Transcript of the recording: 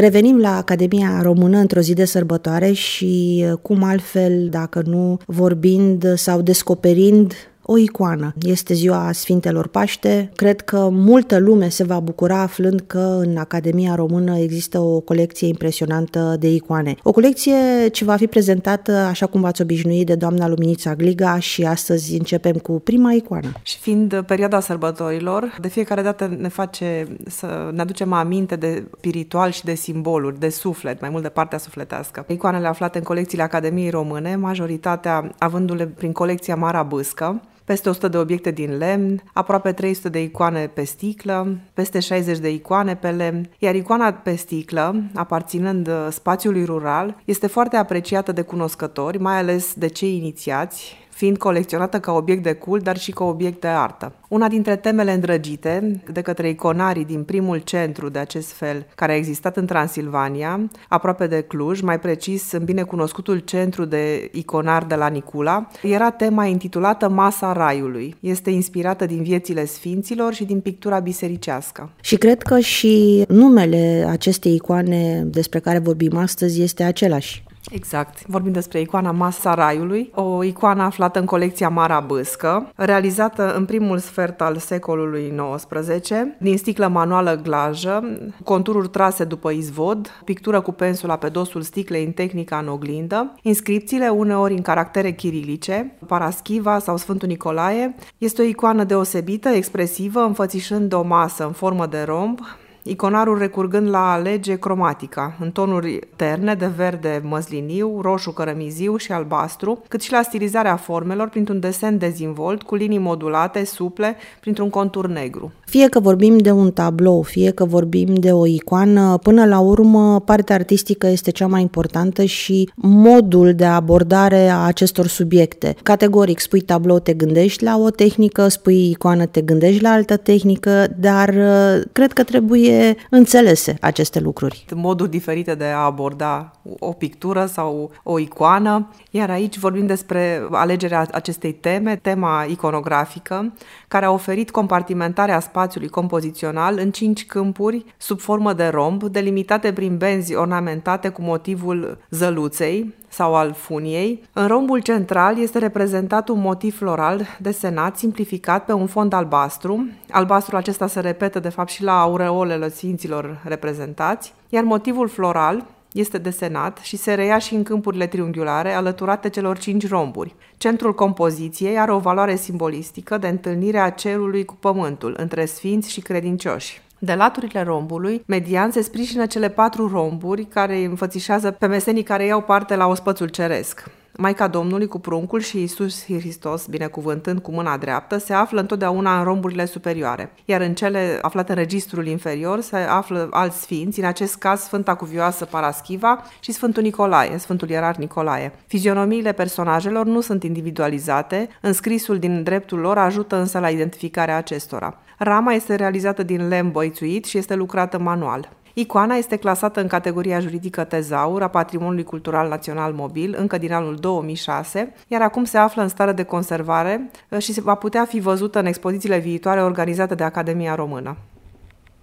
Revenim la Academia Română într-o zi de sărbătoare și cum altfel, dacă nu vorbind sau descoperind o icoană. Este ziua Sfintelor Paște. Cred că multă lume se va bucura aflând că în Academia Română există o colecție impresionantă de icoane. O colecție ce va fi prezentată așa cum v-ați obișnuit de doamna Luminița Gliga și astăzi începem cu prima icoană. Și fiind perioada sărbătorilor, de fiecare dată ne face să ne aducem aminte de spiritual și de simboluri, de suflet, mai mult de partea sufletească. Icoanele aflate în colecțiile Academiei Române, majoritatea avându-le prin colecția Mara Bâscă, peste 100 de obiecte din lemn, aproape 300 de icoane pe sticlă, peste 60 de icoane pe lemn, iar icoana pe sticlă, aparținând uh, spațiului rural, este foarte apreciată de cunoscători, mai ales de cei inițiați, fiind colecționată ca obiect de cult, dar și ca obiect de artă. Una dintre temele îndrăgite de către iconarii din primul centru de acest fel, care a existat în Transilvania, aproape de Cluj, mai precis în binecunoscutul centru de iconar de la Nicula, era tema intitulată Masa Raiului. Este inspirată din viețile sfinților și din pictura bisericească. Și cred că și numele acestei icoane despre care vorbim astăzi este același. Exact. Vorbim despre icoana Masa Raiului, o icoană aflată în colecția Mara Bâscă, realizată în primul sfert al secolului XIX, din sticlă manuală glajă, contururi trase după izvod, pictură cu pensula pe dosul sticlei în tehnica în oglindă, inscripțiile uneori în caractere chirilice, Paraschiva sau Sfântul Nicolae. Este o icoană deosebită, expresivă, înfățișând o masă în formă de romb, iconarul recurgând la alege cromatica, în tonuri terne de verde măsliniu, roșu cărămiziu și albastru, cât și la stilizarea formelor printr-un desen dezvolt cu linii modulate, suple, printr-un contur negru. Fie că vorbim de un tablou, fie că vorbim de o icoană, până la urmă partea artistică este cea mai importantă și modul de abordare a acestor subiecte. Categoric, spui tablou, te gândești la o tehnică, spui icoană, te gândești la altă tehnică, dar uh, cred că trebuie înțelese aceste lucruri. Moduri diferite de a aborda o pictură sau o icoană, iar aici vorbim despre alegerea acestei teme, tema iconografică, care a oferit compartimentarea spațiului compozițional în cinci câmpuri sub formă de romb, delimitate prin benzi ornamentate cu motivul zăluței, sau al funiei. În rombul central este reprezentat un motiv floral desenat, simplificat pe un fond albastru. Albastrul acesta se repetă de fapt și la aureolele sfinților reprezentați, iar motivul floral este desenat și se reia și în câmpurile triunghiulare alăturate celor cinci romburi. Centrul compoziției are o valoare simbolistică de întâlnire a cerului cu pământul, între sfinți și credincioși. De laturile rombului, median se sprijină cele patru romburi care înfățișează pe mesenii care iau parte la ospățul ceresc. Maica Domnului cu pruncul și Isus Hristos, binecuvântând cu mâna dreaptă, se află întotdeauna în romburile superioare, iar în cele aflate în registrul inferior se află alți sfinți, în acest caz Sfânta Cuvioasă Paraschiva și Sfântul Nicolae, Sfântul Ierar Nicolae. Fizionomiile personajelor nu sunt individualizate, înscrisul din dreptul lor ajută însă la identificarea acestora. Rama este realizată din lemn băițuit și este lucrată manual. Icoana este clasată în categoria juridică tezaur a Patrimoniului Cultural Național Mobil încă din anul 2006, iar acum se află în stare de conservare uh, și va putea fi văzută în expozițiile viitoare organizate de Academia Română.